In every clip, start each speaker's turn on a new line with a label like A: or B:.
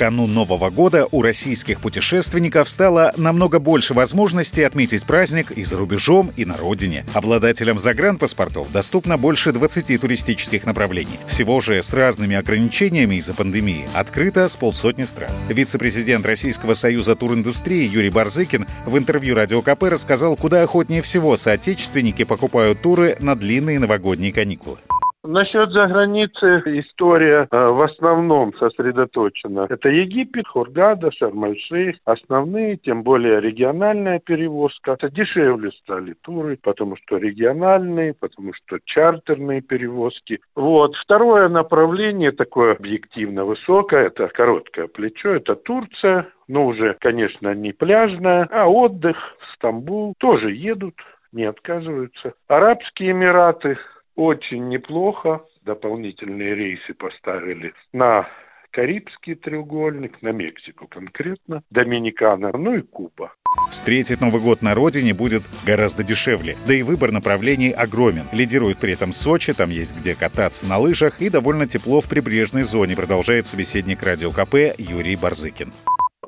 A: Канун Нового года у российских путешественников стало намного больше возможностей отметить праздник и за рубежом, и на родине. Обладателям загранпаспортов доступно больше 20 туристических направлений. Всего же с разными ограничениями из-за пандемии открыто с полсотни стран. Вице-президент Российского союза туриндустрии Юрий Барзыкин в интервью Радио КП рассказал, куда охотнее всего соотечественники покупают туры на длинные новогодние каникулы.
B: Насчет заграницы история э, в основном сосредоточена. Это Египет, Хургада, Шарм-эль-Шейх. Основные, тем более региональная перевозка. Это дешевле стали туры, потому что региональные, потому что чартерные перевозки. Вот. Второе направление, такое объективно высокое, это короткое плечо, это Турция. Но уже, конечно, не пляжная, а отдых, Стамбул. Тоже едут, не отказываются. Арабские Эмираты, очень неплохо. Дополнительные рейсы поставили на Карибский треугольник, на Мексику конкретно, Доминикана, ну и Куба.
A: Встретить Новый год на родине будет гораздо дешевле. Да и выбор направлений огромен. Лидирует при этом Сочи, там есть где кататься на лыжах, и довольно тепло в прибрежной зоне, продолжает собеседник Радио КП Юрий Барзыкин.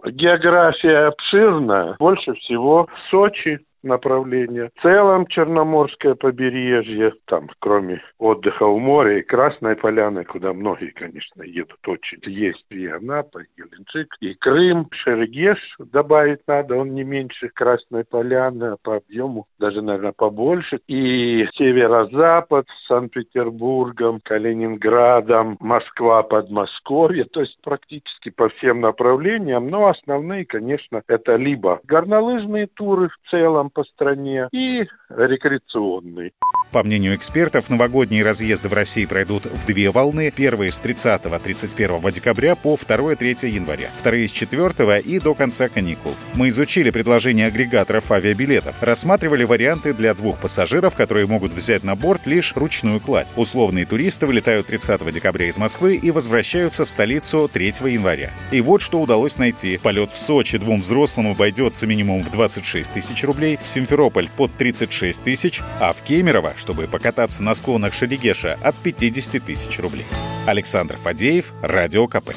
B: География обширная. Больше всего Сочи, направление. В целом Черноморское побережье, там, кроме отдыха у моря и Красной Поляны, куда многие, конечно, едут очень. Есть и Анапа, и Геленджик, и Крым, Шерегеш добавить надо, он не меньше Красной Поляны, а по объему даже, наверное, побольше. И северо-запад с Санкт-Петербургом, Калининградом, Москва, Подмосковье, то есть практически по всем направлениям, но основные, конечно, это либо горнолыжные туры в целом, по стране и рекреационный.
A: По мнению экспертов, новогодние разъезды в России пройдут в две волны. Первые с 30-31 декабря по 2-3 января. Вторые с 4 и до конца каникул. Мы изучили предложения агрегаторов авиабилетов. Рассматривали варианты для двух пассажиров, которые могут взять на борт лишь ручную кладь. Условные туристы вылетают 30 декабря из Москвы и возвращаются в столицу 3 января. И вот что удалось найти. Полет в Сочи двум взрослым обойдется минимум в 26 тысяч рублей, в Симферополь под 36 тысяч, а в Кемерово, чтобы покататься на склонах Шерегеша, от 50 тысяч рублей. Александр Фадеев, Радио КП.